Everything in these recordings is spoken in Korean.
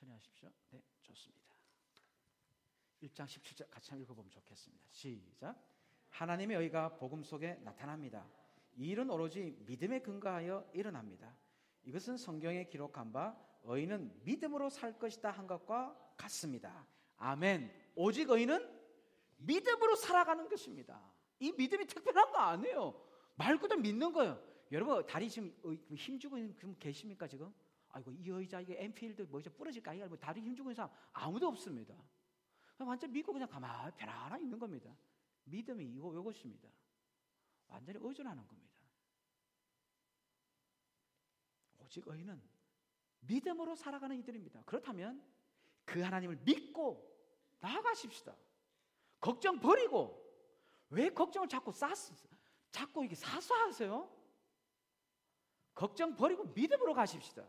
천천히 하십시오. 네, 좋습니다. 1장 17절 같이 한번 읽어보면 좋겠습니다. 시작. 하나님의 의가 복음 속에 나타납니다. 이 일은 오로지 믿음에 근거하여 일어납니다. 이것은 성경에 기록한 바 의인은 믿음으로 살 것이다 한 것과 같습니다. 아멘. 오직 의인은 믿음으로 살아가는 것입니다. 이 믿음이 특별한 거 아니에요. 말 그대로 믿는 거예요. 여러분 다리 지금 힘주고 있는 계십니까 지금? 아이고 이 의자 이게 엔필드 뭐지 부러질까 이거 뭐 다리 힘주고 있는 사람 아무도 없습니다. 완전 믿고 그냥 가만히 편안하게 있는 겁니다. 믿음이 이거 이것입니다. 완전히 의존하는 겁니다. 오직 의인은 믿음으로 살아가는 이들입니다. 그렇다면 그 하나님을 믿고 나아가십시다. 걱정 버리고 왜 걱정을 자꾸 쌓 자꾸 이게 사수하세요? 걱정 버리고 믿음으로 가십시다.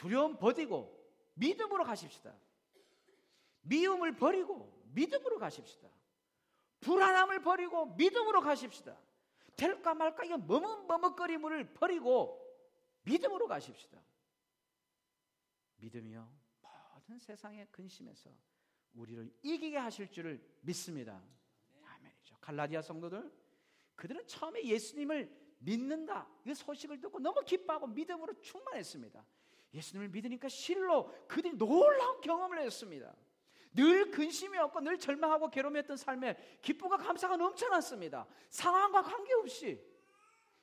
두려움 버리고 믿음으로 가십시다. 미움을 버리고 믿음으로 가십시다. 불안함을 버리고 믿음으로 가십시다. 될까 말까 이거 머뭇머뭇거림을 버리고 믿음으로 가십시다. 믿음이요 모든 세상의 근심에서 우리를 이기게 하실 줄을 믿습니다. 아멘이죠. 갈라디아 성도들 그들은 처음에 예수님을 믿는다 이 소식을 듣고 너무 기뻐하고 믿음으로 충만했습니다. 예수님을 믿으니까 실로 그들이 놀라운 경험을 했습니다. 늘 근심이 없고 늘 절망하고 괴로움했던 삶에 기쁨과 감사가 넘쳐났습니다. 상황과 관계없이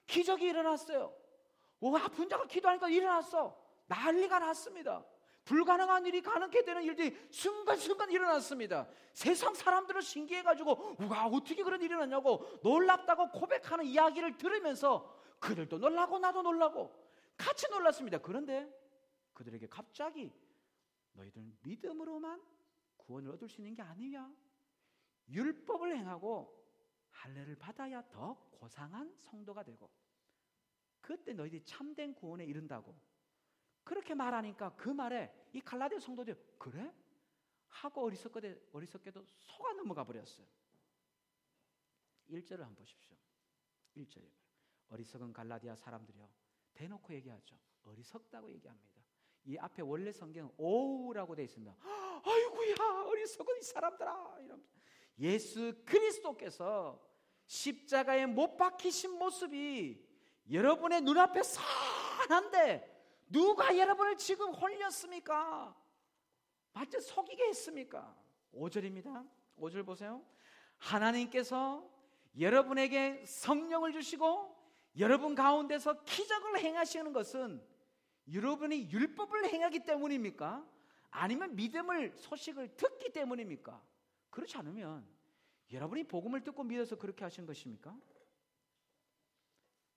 기적이 일어났어요. 오, 아픈 자가 기도하니까 일어났어. 난리가 났습니다. 불가능한 일이 가능케 되는 일들이 순간순간 일어났습니다. 세상 사람들은 신기해가지고, 와, 어떻게 그런 일이 일어났냐고 놀랍다고 고백하는 이야기를 들으면서 그들도 놀라고 나도 놀라고 같이 놀랐습니다. 그런데 그들에게 갑자기 너희들은 믿음으로만 구원을 얻을 수 있는 게 아니냐? 율법을 행하고 할례를 받아야 더 고상한 성도가 되고 그때 너희들이 참된 구원에 이른다고 그렇게 말하니까 그 말에 이 갈라디아 성도들 그래? 하고 어리석게, 어리석게도 속아 넘어가 버렸어요. 1절을 한번 보십시오. 1절에 어리석은 갈라디아 사람들이요. 대놓고 얘기하죠. 어리석다고 얘기합니다. 이 앞에 원래 성경은 오우라고 되어 있습니다. 아이고야 어리석은 이 사람들아 이러면서 예수 그리스도께서 십자가에 못 박히신 모습이 여러분의 눈앞에 선한데 누가 여러분을 지금 홀렸습니까? 완전 속이게 했습니까? 5절입니다. 5절 보세요. 하나님께서 여러분에게 성령을 주시고 여러분 가운데서 기적을 행하시는 것은 여러분이 율법을 행하기 때문입니까? 아니면 믿음을 소식을 듣기 때문입니까? 그렇지 않으면 여러분이 복음을 듣고 믿어서 그렇게 하신 것입니까?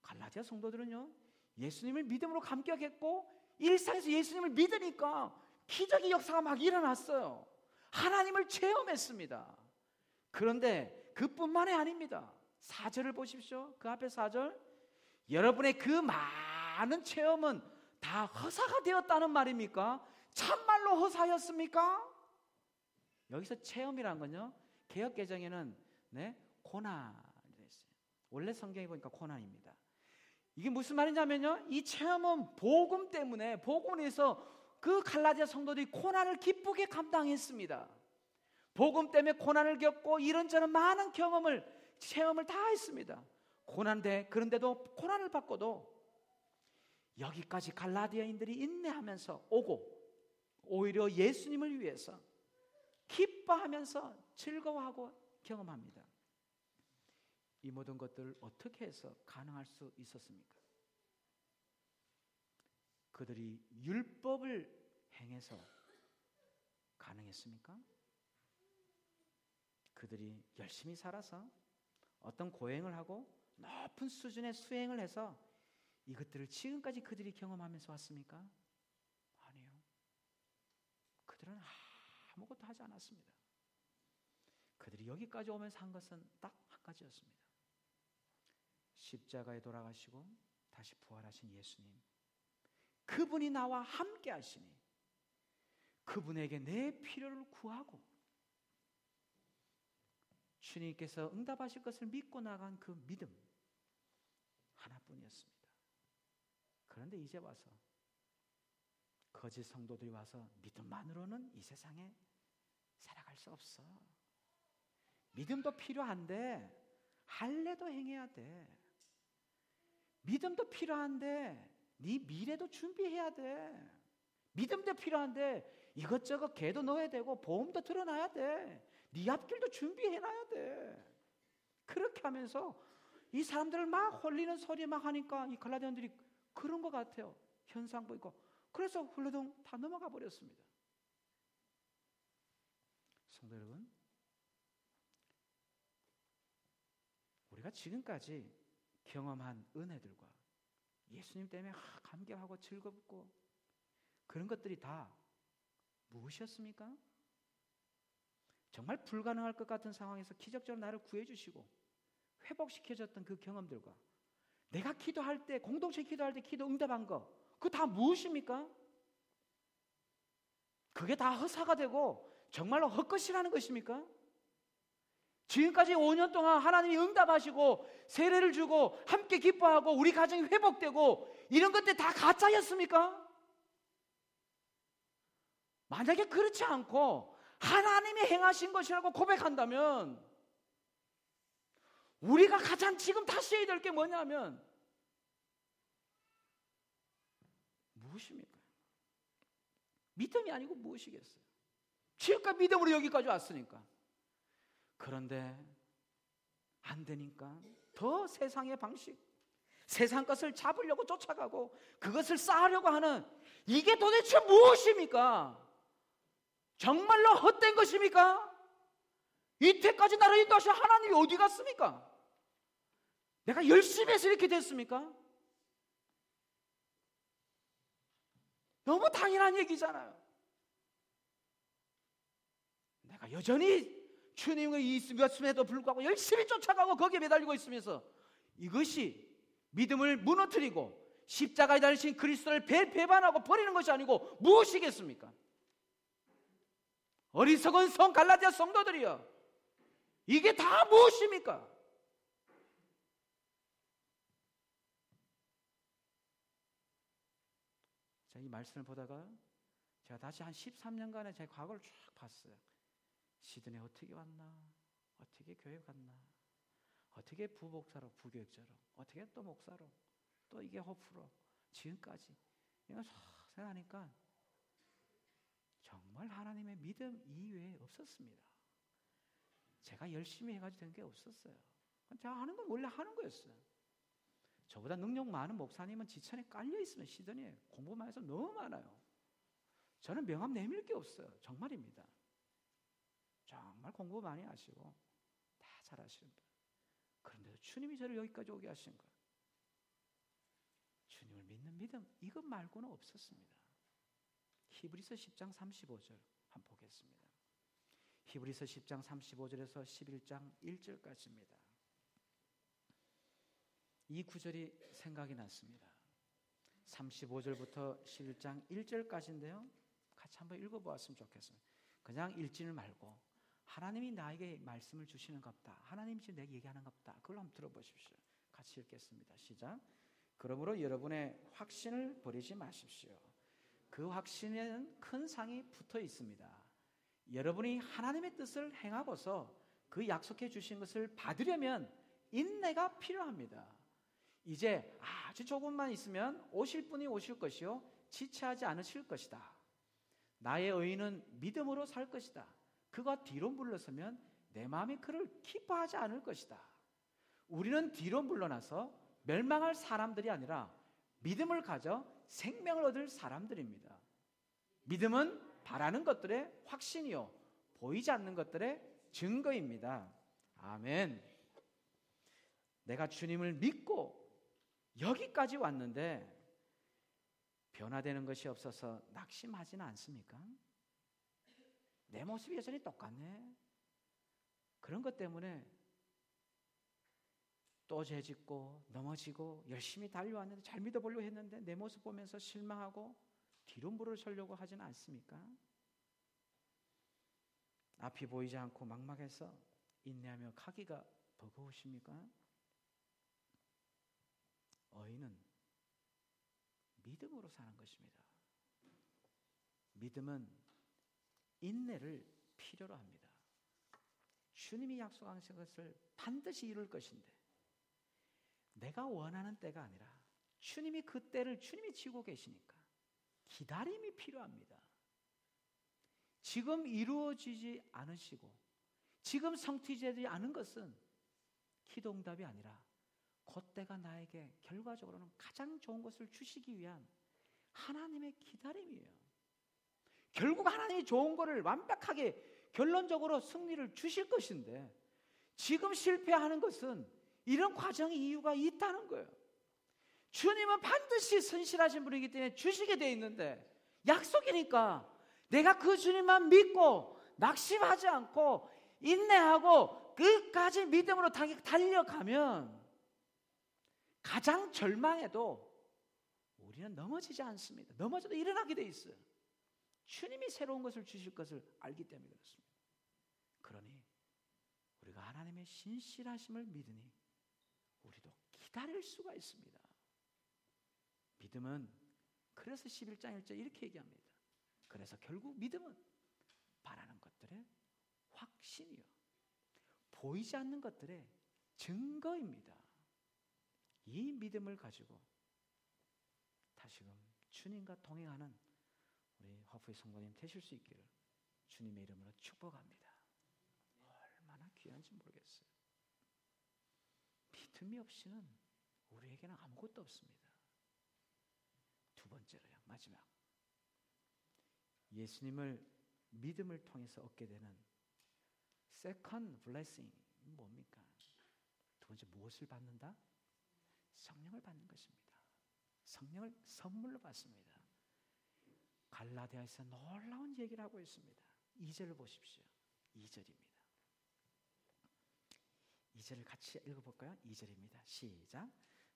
갈라디아 성도들은요. 예수님을 믿음으로 감격했고 일상에서 예수님을 믿으니까 기적의 역사가 막 일어났어요. 하나님을 체험했습니다. 그런데 그뿐만이 아닙니다. 4절을 보십시오. 그 앞에 4절. 여러분의 그 많은 체험은 다 허사가 되었다는 말입니까? 참말로 허사였습니까? 여기서 체험이란 건요. 개혁 개정에는 네, 고난이 있어요. 원래 성경에 보니까 고난입니다. 이게 무슨 말이냐면요. 이 체험은 복음 때문에 복음에서 그 갈라디아 성도들이 고난을 기쁘게 감당했습니다. 복음 때문에 고난을 겪고 이런저런 많은 경험을 체험을 다 했습니다. 고난데 그런데도 고난을 받고도 여기까지 갈라디아인들이 인내하면서 오고 오히려 예수님을 위해서 기뻐하면서 즐거워하고 경험합니다. 이 모든 것들을 어떻게 해서 가능할 수 있었습니까? 그들이 율법을 행해서 가능했습니까? 그들이 열심히 살아서 어떤 고행을 하고 높은 수준의 수행을 해서 이것들을 지금까지 그들이 경험하면서 왔습니까? 아니요. 그들은 아무것도 하지 않았습니다. 그들이 여기까지 오면서 한 것은 딱 한 가지였습니다. 십자가에 돌아가시고 다시 부활하신 예수님. 그분이 나와 함께 하시니 그분에게 내 필요를 구하고 주님께서 응답하실 것을 믿고 나간 그 믿음 하나뿐이었습니다. 그런데 이제 와서 그 거짓 성도들이 와서 믿음만으로는 이 세상에 살아갈 수 없어. 믿음도 필요한데 할례도 행해야 돼. 믿음도 필요한데 네 미래도 준비해야 돼. 믿음도 필요한데 이것저것 개도 넣어야 되고 보험도 들어놔야 돼. 네 앞길도 준비해놔야 돼. 그렇게 하면서 이 사람들을 막 홀리는 소리 막 하니까 이 갈라디아들이 그런 것 같아요. 현상 보이고 그래서 훌러덩 다 넘어가 버렸습니다. 성도 여러분, 우리가 지금까지 경험한 은혜들과 예수님 때문에 감격하고 즐겁고 그런 것들이 다 무엇이었습니까? 정말 불가능할 것 같은 상황에서 기적적으로 나를 구해주시고 회복시켜줬던 그 경험들과 내가 기도할 때 공동체 기도할 때 기도 응답한 거 그거 다 무엇입니까? 그게 다 허사가 되고 정말로 헛것이라는 것입니까? 지금까지 5년 동안 하나님이 응답하시고 세례를 주고 함께 기뻐하고 우리 가정이 회복되고 이런 것들 다 가짜였습니까? 만약에 그렇지 않고 하나님이 행하신 것이라고 고백한다면 우리가 가장 지금 다시 해야 될 게 뭐냐면 무엇입니까? 믿음이 아니고 무엇이겠어요? 지금까지 믿음으로 여기까지 왔으니까. 그런데 안 되니까 더 세상의 방식, 세상 것을 잡으려고 쫓아가고 그것을 쌓으려고 하는 이게 도대체 무엇입니까? 정말로 헛된 것입니까? 이때까지 나를 인도하신 하나님이 어디 갔습니까? 내가 열심히 해서 이렇게 됐습니까? 너무 당연한 얘기잖아요. 내가 여전히 주님의 있음에도 불구하고 열심히 쫓아가고 거기에 매달리고 있으면서 이것이 믿음을 무너뜨리고 십자가에 달리신 그리스도를 배반하고 버리는 것이 아니고 무엇이겠습니까? 어리석은 성 갈라디아 성도들이여 이게 다 무엇입니까? 말씀을 보다가 제가 다시 한 13년간의 제 과거를 쭉 봤어요. 시드니 어떻게 왔나? 어떻게 교회 갔나? 어떻게 부목사로, 부교육자로, 어떻게 또 목사로, 또 이게 호프로, 지금까지. 이거 생각하니까 정말 하나님의 믿음 이외에 없었습니다. 제가 열심히 해가지고 된 게 없었어요. 제가 하는 건 원래 하는 거였어요. 저보다 능력 많은 목사님은 지천에 깔려 있으면 시더니 공부만 해서 너무 많아요. 저는 명함 내밀 게 없어요. 정말입니다. 정말 공부 많이 하시고 다 잘하시는 분. 그런데도 주님이 저를 여기까지 오게 하신 거예요. 주님을 믿는 믿음 이것 말고는 없었습니다. 히브리서 10장 35절 한번 보겠습니다. 히브리서 10장 35절에서 11장 1절까지입니다. 이 구절이 생각이 났습니다. 35절부터 11장 1절까지인데요. 같이 한번 읽어보았으면 좋겠습니다. 그냥 읽지는 말고 하나님이 나에게 말씀을 주시는 것다. 하나님이 지금 내게 얘기하는 것다. 그걸 한번 들어보십시오. 같이 읽겠습니다. 시작. 그러므로 여러분의 확신을 버리지 마십시오. 그 확신에는 큰 상이 붙어 있습니다. 여러분이 하나님의 뜻을 행하고서 그 약속해 주신 것을 받으려면 인내가 필요합니다. 이제 아주 조금만 있으면 오실 분이 오실 것이요 지체하지 않으실 것이다. 나의 의인은 믿음으로 살 것이다. 그가 뒤로 물러서면 내 마음이 그를 기뻐하지 않을 것이다. 우리는 뒤로 물러나서 멸망할 사람들이 아니라 믿음을 가져 생명을 얻을 사람들입니다. 믿음은 바라는 것들의 확신이요 보이지 않는 것들의 증거입니다. 아멘. 내가 주님을 믿고 여기까지 왔는데 변화되는 것이 없어서 낙심하지는 않습니까? 내 모습이 여전히 똑같네. 그런 것 때문에 또 죄짓고 넘어지고 열심히 달려왔는데 잘 믿어보려고 했는데 내 모습 보면서 실망하고 뒤로 물어서려고 하지는 않습니까? 앞이 보이지 않고 막막해서 인내하며 가기가 버거우십니까? 어인은 믿음으로 사는 것입니다. 믿음은 인내를 필요로 합니다. 주님이 약속한 것을 반드시 이룰 것인데 내가 원하는 때가 아니라 주님이 그 때를 주님이 지고 계시니까 기다림이 필요합니다. 지금 이루어지지 않으시고 지금 성취되지 않은 것은 기도응답이 아니라 그때가 나에게 결과적으로는 가장 좋은 것을 주시기 위한 하나님의 기다림이에요. 결국 하나님이 좋은 것을 완벽하게 결론적으로 승리를 주실 것인데 지금 실패하는 것은 이런 과정의 이유가 있다는 거예요. 주님은 반드시 선실하신 분이기 때문에 주시게 돼 있는데 약속이니까 내가 그 주님만 믿고 낙심하지 않고 인내하고 끝까지 믿음으로 달려가면 가장 절망해도 우리는 넘어지지 않습니다. 넘어져도 일어나게 돼 있어요. 주님이 새로운 것을 주실 것을 알기 때문에 그렇습니다. 그러니 우리가 하나님의 신실하심을 믿으니 우리도 기다릴 수가 있습니다. 믿음은 그래서 11장 1절 이렇게 얘기합니다. 그래서 결국 믿음은 바라는 것들의 확신이요. 보이지 않는 것들의 증거입니다. 이 믿음을 가지고 다시금 주님과 동행하는 우리 화프의 성도님 되실 수 있기를 주님의 이름으로 축복합니다. 얼마나 귀한지 모르겠어요. 믿음이 없이는 우리에게는 아무것도 없습니다. 두 번째로요, 마지막. 예수님을 믿음을 통해서 얻게 되는 second blessing 뭡니까? 두 번째 무엇을 받는다? 성령을 받는 것입니다. 성령을 선물로 받습니다. 갈라디아에서 놀라운 얘기를 하고 있습니다. 2절을 보십시오. 2절입니다. 2절을 같이 읽어볼까요? 2절입니다. 시작.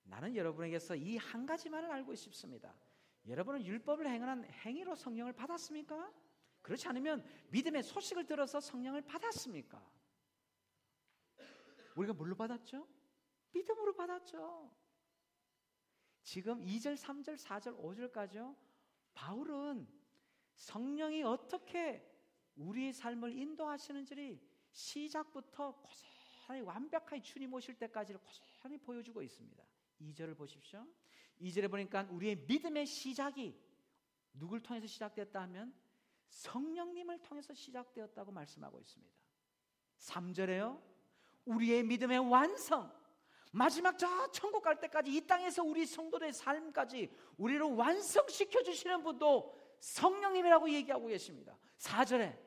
나는 여러분에게서 이 한 가지만을 알고 싶습니다. 여러분은 율법을 행하는 행위로 성령을 받았습니까? 그렇지 않으면 믿음의 소식을 들어서 성령을 받았습니까? 우리가 뭘로 받았죠? 믿음으로 받았죠. 지금 2절, 3절, 4절, 5절까지요. 바울은 성령이 어떻게 우리의 삶을 인도하시는지를 시작부터 고스란히 완벽하게 주님 오실 때까지를 고스란히 보여주고 있습니다. 2절을 보십시오. 2절에 보니까 우리의 믿음의 시작이 누굴 통해서 시작됐다 하면 성령님을 통해서 시작되었다고 말씀하고 있습니다. 3절에요. 우리의 믿음의 완성. 마지막 저 천국 갈 때까지 이 땅에서 우리 성도들의 삶까지 우리를 완성시켜 주시는 분도 성령님이라고 얘기하고 계십니다. 4절에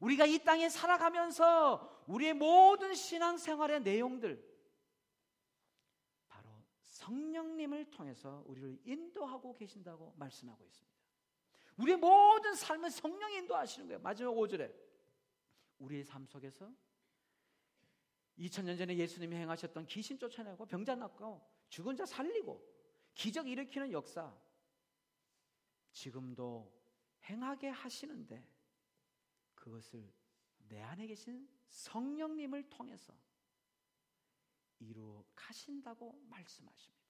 우리가 이 땅에 살아가면서 우리의 모든 신앙생활의 내용들 성령님을 통해서 우리를 인도하고 계신다고 말씀하고 있습니다. 우리의 모든 삶은 성령이 인도하시는 거예요. 마지막 5절에 우리의 삶 속에서 2000년 전에 예수님이 행하셨던 귀신 쫓아내고 병자 낫고 죽은 자 살리고 기적 일으키는 역사 지금도 행하게 하시는데 그것을 내 안에 계신 성령님을 통해서 이루어 가신다고 말씀하십니다.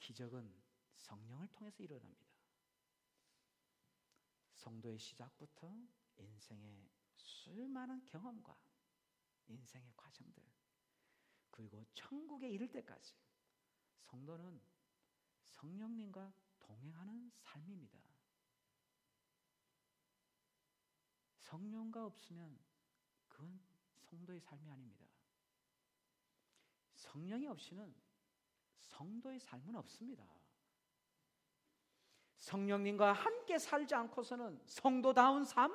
기적은 성령을 통해서 일어납니다. 성도의 시작부터 인생의 수많은 경험과 인생의 과정들 그리고 천국에 이를 때까지 성도는 성령님과 동행하는 삶입니다. 성령과 없으면 그건 성도의 삶이 아닙니다. 성령이 없이는 성도의 삶은 없습니다. 성령님과 함께 살지 않고서는 성도다운 삶,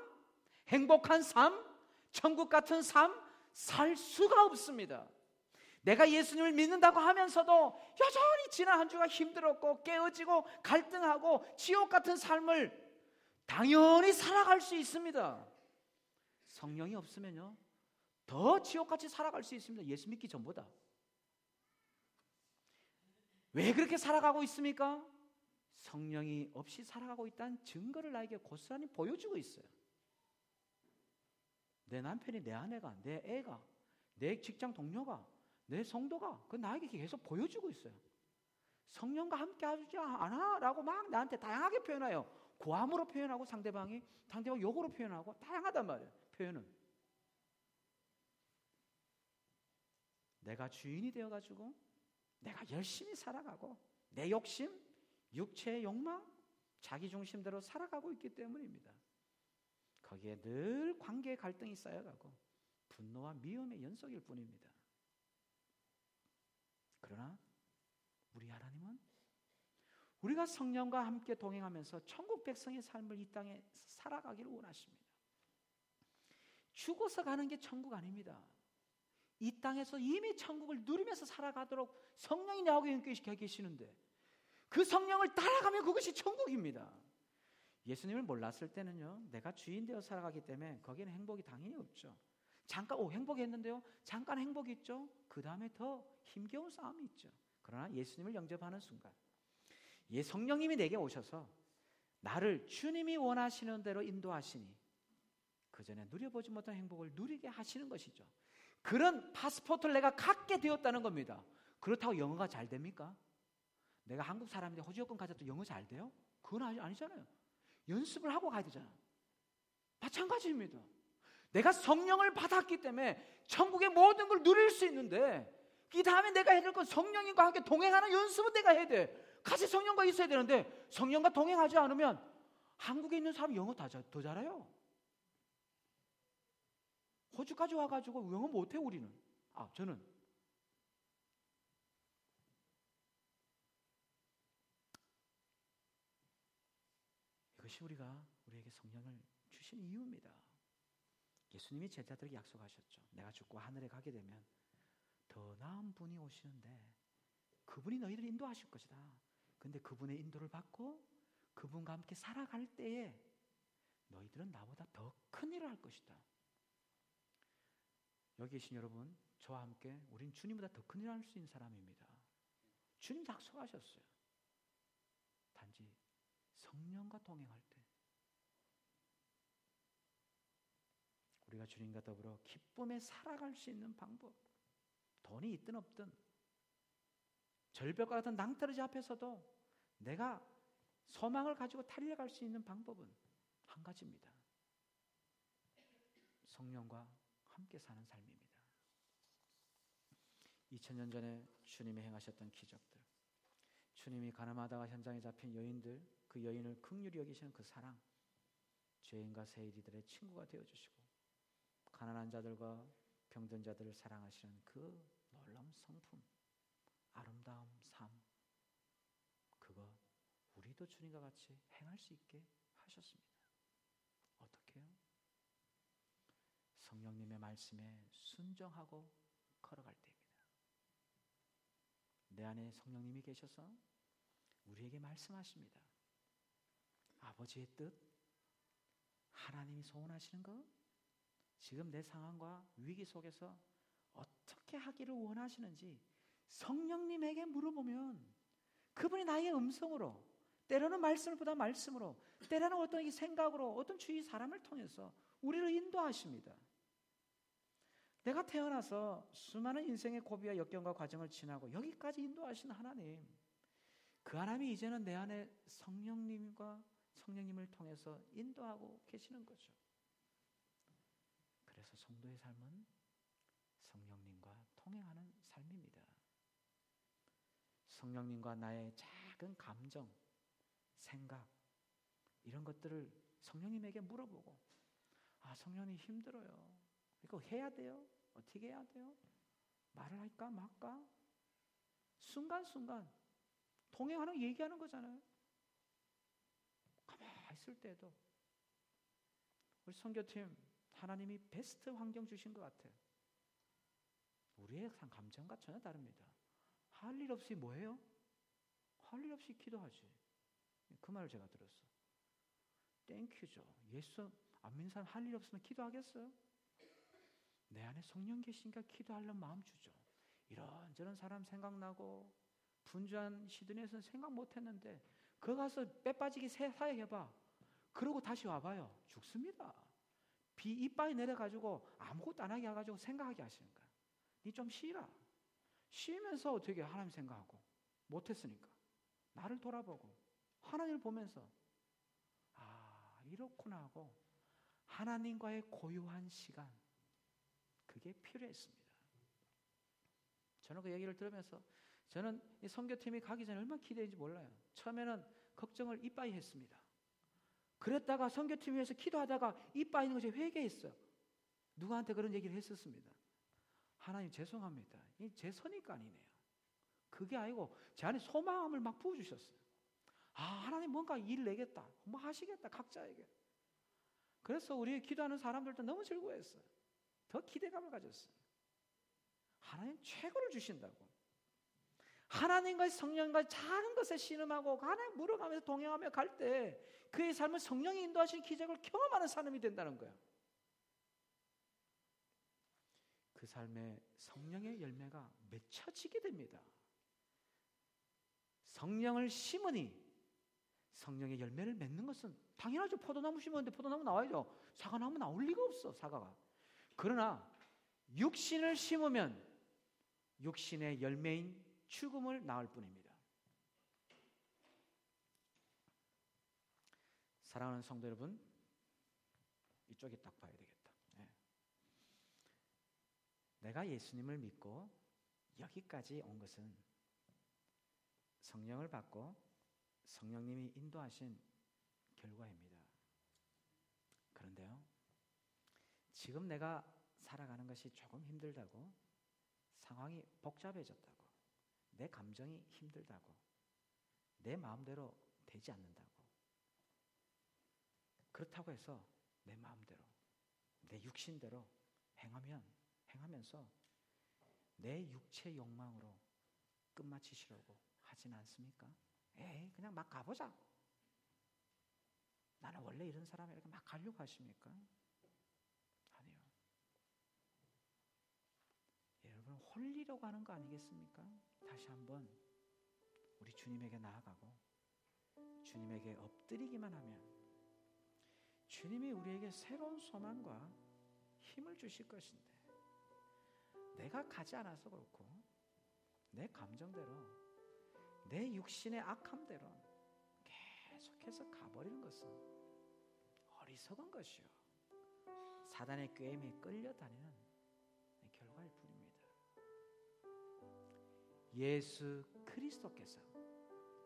행복한 삶, 천국 같은 삶 살 수가 없습니다. 내가 예수님을 믿는다고 하면서도 여전히 지난 한 주가 힘들었고 깨어지고 갈등하고 지옥 같은 삶을 당연히 살아갈 수 있습니다. 성령이 없으면요. 더 지옥같이 살아갈 수 있습니다. 예수 믿기 전보다. 왜 그렇게 살아가고 있습니까? 성령이 없이 살아가고 있다는 증거를 나에게 고스란히 보여주고 있어요. 내 남편이 내 아내가 내 애가 내 직장 동료가 내 성도가 그 나에게 계속 보여주고 있어요. 성령과 함께 하지 않아? 라고 막 나한테 다양하게 표현해요. 고함으로 표현하고 상대방이 상대방 욕으로 표현하고 다양하단 말이에요. 표현은. 내가 주인이 되어 가지고 내가 열심히 살아가고 내 욕심, 육체의 욕망, 자기 중심대로 살아가고 있기 때문입니다. 거기에 늘 관계 갈등이 쌓여가고 분노와 미움의 연속일 뿐입니다. 그러나 우리 하나님은 우리가 성령과 함께 동행하면서 천국 백성의 삶을 이 땅에 살아가기를 원하십니다. 죽어서 가는 게 천국 아닙니다. 이 땅에서 이미 천국을 누리면서 살아가도록 성령이 나오게 연결시켜 계시는데 그 성령을 따라가면 그것이 천국입니다. 예수님을 몰랐을 때는요, 내가 주인 되어 살아가기 때문에 거기는 행복이 당연히 없죠. 잠깐, 오, 행복했는데요? 잠깐 행복이 있죠? 그 다음에 더 힘겨운 싸움이 있죠. 그러나 예수님을 영접하는 순간, 예, 성령님이 내게 오셔서 나를 주님이 원하시는 대로 인도하시니, 그 전에 누려보지 못한 행복을 누리게 하시는 것이죠. 그런 파스포트를 내가 갖게 되었다는 겁니다. 그렇다고 영어가 잘 됩니까? 내가 한국 사람인데 호주 여권 가져도 영어 잘 돼요? 그건 아니, 아니잖아요. 연습을 하고 가야 되잖아. 마찬가지입니다. 내가 성령을 받았기 때문에 천국의 모든 걸 누릴 수 있는데 이 다음에 내가 해야 될 건 성령님과 함께 동행하는 연습은 내가 해야 돼. 같이 성령과 있어야 되는데 성령과 동행하지 않으면 한국에 있는 사람 영어 다 더 잘해요. 호주까지 와가지고 영어 못해 우리는. 아 저는 이것이 우리가 우리에게 성령을 주신 이유입니다. 예수님이 제자들에게 약속하셨죠. 내가 죽고 하늘에 가게 되면 더 나은 분이 오시는데 그분이 너희를 인도하실 것이다. 근데 그분의 인도를 받고 그분과 함께 살아갈 때에 너희들은 나보다 더 큰 일을 할 것이다. 여기 계신 여러분, 저와 함께 우린 주님보다 더 큰 일을 할 수 있는 사람입니다. 주님 약속하셨어요. 성령과 동행할 때 우리가 주님과 더불어 기쁨에 살아갈 수 있는 방법 돈이 있든 없든 절벽과 같은 낭떠러지 앞에서도 내가 소망을 가지고 달려갈 수 있는 방법은 한 가지입니다. 성령과 함께 사는 삶입니다. 2000년 전에 주님이 행하셨던 기적들, 주님이 가늠하다가 현장에 잡힌 여인들, 그 여인을 극률히 여기시는 그 사랑, 죄인과 세리들의 친구가 되어 주시고 가난한 자들과 병든 자들을 사랑하시는 그 놀라운 성품, 아름다운 삶, 그거 우리도 주님과 같이 행할 수 있게 하셨습니다. 어떻게요? 성령님의 말씀에 순정하고 걸어갈 때입니다. 내 안에 성령님이 계셔서 우리에게 말씀하십니다. 아버지의 뜻, 하나님이 소원하시는 것, 지금 내 상황과 위기 속에서 어떻게 하기를 원하시는지 성령님에게 물어보면 그분이 나의 음성으로 때로는 말씀을 보다 말씀으로 때로는 어떤 생각으로 어떤 주위 사람을 통해서 우리를 인도하십니다. 내가 태어나서 수많은 인생의 고비와 역경과 과정을 지나고 여기까지 인도하신 하나님 그 하나님이 이제는 내 안에 성령님과 성령님을 통해서 인도하고 계시는 거죠. 그래서 성도의 삶은 성령님과 통행하는 삶입니다. 성령님과 나의 작은 감정, 생각, 이런 것들을 성령님에게 물어보고, 아, 성령님 힘들어요. 이거 해야 돼요? 어떻게 해야 돼요? 말을 할까 말까? 순간순간 동행하는 얘기하는 거잖아요. 있을 때도 우리 선교팀 하나님이 베스트 환경 주신 것 같아요. 우리의 감정과 전혀 다릅니다. 할 일 없이 뭐해요? 할 일 없이 기도하지. 그 말을 제가 들었어. Thank you죠. 예수 안 믿는 사람 할 일 없으면 기도하겠어요? 내 안에 성령 계시니까 기도하려는 마음 주죠. 이런저런 사람 생각나고 분주한 시드니에서는 생각 못했는데 거 가서 빼 빠지기 사역해봐. 그러고 다시 와봐요. 죽습니다. 비 이빨이 내려가지고 아무것도 안 하게 해가지고 생각하게 하시는 거야. 니 좀 쉬라. 쉬면서 어떻게 하나님 생각하고 못했으니까 나를 돌아보고 하나님을 보면서 이렇구나 하고 하나님과의 고요한 시간 그게 필요했습니다. 저는 그 얘기를 들으면서 저는 이 선교팀이 가기 전에 얼마나 기대했는지 몰라요. 처음에는 걱정을 이빠이 했습니다. 그랬다가 선교팀 위해서 기도하다가 이빠이 있는 것이 회개했어요. 누구한테 그런 얘기를 했었습니다. 하나님 죄송합니다. 제 선입가 아니네요. 그게 아니고 제 안에 소망을 막 부어주셨어요. 아 하나님 뭔가 일 내겠다. 뭐 하시겠다 각자에게. 그래서 우리 기도하는 사람들도 너무 즐거워했어요. 더 기대감을 가졌어요. 하나님 최고를 주신다고. 하나님과 성령과 작은 것에 신음하고 하나님 물어가면서 동행하며 갈 때 그의 삶은 성령이 인도하신 기적을 경험하는 사람이 된다는 거야. 그 삶에 성령의 열매가 맺혀지게 됩니다. 성령을 심으니 성령의 열매를 맺는 것은 당연하죠. 포도나무 심었는데 포도나무 나와야죠. 사과나무 나올 리가 없어, 사과가. 그러나 육신을 심으면 육신의 열매인 죽음을 낳을 뿐입니다. 사랑하는 성도 여러분, 이쪽에 딱 봐야 되겠다. 네. 내가 예수님을 믿고 여기까지 온 것은 성령을 받고 성령님이 인도하신 결과입니다. 그런데요, 지금 내가 살아가는 것이 조금 힘들다고 상황이 복잡해졌다고 내 감정이 힘들다고 내 마음대로 되지 않는다고 그렇다고 해서 내 마음대로 내 육신대로 행하면 행하면서 내 육체 욕망으로 끝마치시려고 하진 않습니까? 에이 그냥 막 가보자. 나는 원래 이런 사람이 이렇게 막 가려고 하십니까? 아니요. 여러분 홀리려고 하는 거 아니겠습니까? 다시 한번 우리 주님에게 나아가고 주님에게 엎드리기만 하면 주님이 우리에게 새로운 소망과 힘을 주실 것인데 내가 가지 않아서 그렇고 내 감정대로 내 육신의 악함대로 계속해서 가버리는 것은 어리석은 것이요 사단의 꾀임에 끌려다니는 결과일 뿐입니다. 예수 그리스도께서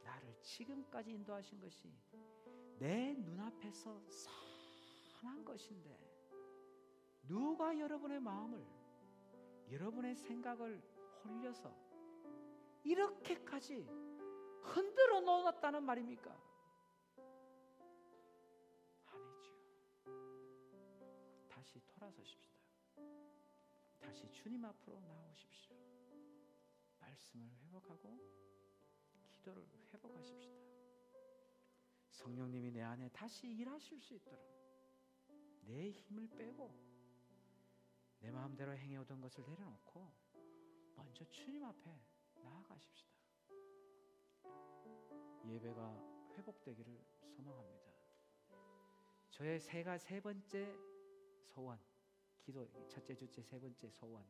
나를 지금까지 인도하신 것이 내 눈앞에서 선한 것인데 누가 여러분의 마음을 여러분의 생각을 홀려서 이렇게까지 흔들어 놓았다는 말입니까? 아니지요. 다시 돌아서십시다. 다시 주님 앞으로 나오십시오. 말씀을 회복하고 기도를 회복하십시다. 성령님이 내 안에 다시 일하실 수 있도록 내 힘을 빼고 내 마음대로 행해오던 것을 내려놓고 먼저 주님 앞에 나아가십시다. 예배가 회복되기를 소망합니다. 저의 세가 세 번째 소원, 기도 첫째, 둘째, 세 번째 소원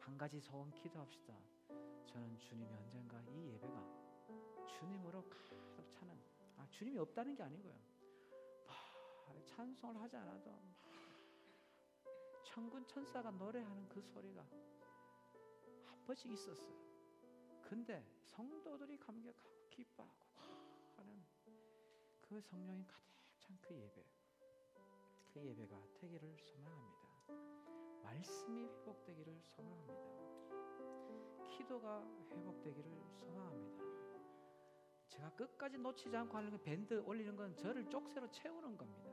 한 가지 소원 기도합시다. 저는 주님이 언젠가 이 예배가 주님으로 가득 차는 아, 주님이 없다는 게 아니고요. 막 찬송을 하지 않아도 천군 천사가 노래하는 그 소리가 한 번씩 있었어요. 근데 성도들이 감격하고 기뻐하고 하는 그 성령이 가득 찬 그 예배, 그 예배가 되기를 소망합니다. 말씀이 회복되기를 소망합니다. 기도가 회복되기를 소망합니다. 제가 끝까지 놓치지 않고 하는 밴드 올리는 건 저를 쪽새로 채우는 겁니다.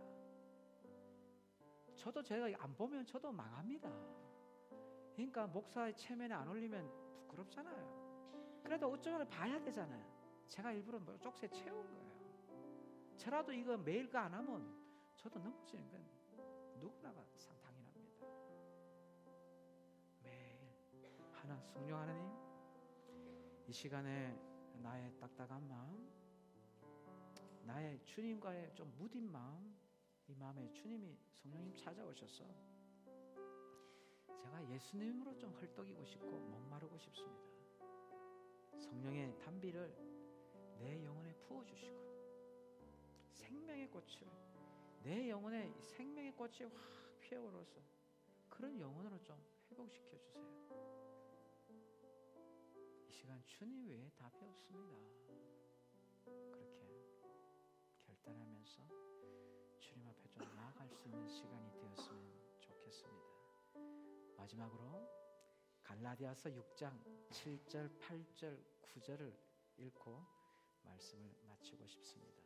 저도 제가 안 보면 저도 망합니다. 그러니까 목사의 체면에 안 올리면 부끄럽잖아요. 그래도 어쩌면 봐야 되잖아요. 제가 일부러 뭐 쪽새 채운 거예요. 저라도 이거 매일 안 하면 저도 넘어지는 건 누구나가 당연합니다. 매일 하나 성령 하나님 이 시간에 나의 딱딱한 마음, 나의 주님과의 좀 무딘 마음, 이 마음에 주님이 성령님 찾아오셔서 제가 예수님으로 좀 헐떡이고 싶고 목마르고 싶습니다. 성령의 단비를 내 영혼에 부어 주시고 생명의 꽃을 내 영혼에 생명의 꽃이 확 피어오르서 그런 영혼으로 좀 회복시켜 주세요. 이 시간 주님 외에 답이 없습니다. 그렇게 결단하면서 주님 앞에 좀 나아갈 수 있는 시간이 되었으면 좋겠습니다. 마지막으로 갈라디아서 6장 7절, 8절, 9절을 읽고 말씀을 마치고 싶습니다.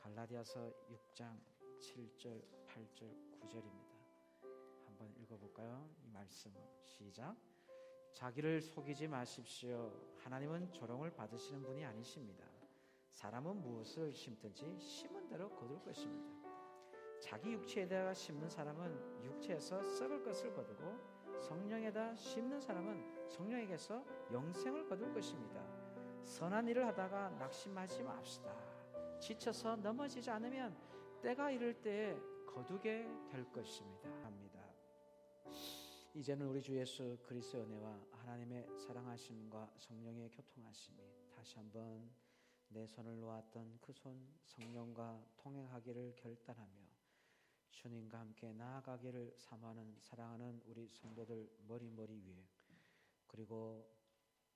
갈라디아서 6장 7절, 8절, 9절입니다. 한번 읽어볼까요? 이 말씀 시작. 자기를 속이지 마십시오. 하나님은 조롱을 받으시는 분이 아니십니다. 사람은 무엇을 심든지 심은 대로 거둘 것입니다. 자기 육체에다가 심는 사람은 육체에서 썩을 것을 거두고 성령에다 심는 사람은 성령에게서 영생을 거둘 것입니다. 선한 일을 하다가 낙심하지 맙시다. 지쳐서 넘어지지 않으면 때가 이를 때에 거두게 될 것입니다. 합니다. 이제는 우리 주 예수 그리스도의 은혜와 하나님의 사랑하심과 성령의 교통하심이 다시 한번 내 손을 놓았던 그 손 성령과 통행하기를 결단하며 주님과 함께 나아가기를 사모하는 사랑하는 우리 성도들 머리머리 위에 그리고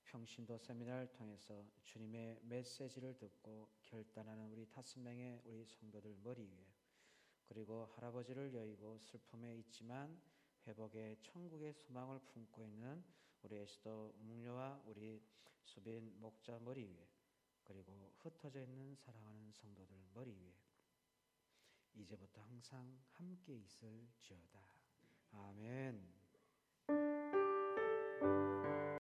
평신도 세미나를 통해서 주님의 메시지를 듣고 결단하는 우리 다섯 명의 우리 성도들 머리 위에 그리고 할아버지를 여의고 슬픔에 있지만 회복의 천국의 소망을 품고 있는 우리 에스더 묵녀와 우리 수빈 목자 머리 위에 그리고 흩어져 있는 사랑하는 성도들 머리 위에 이제부터 항상 함께 있을지어다. 아멘.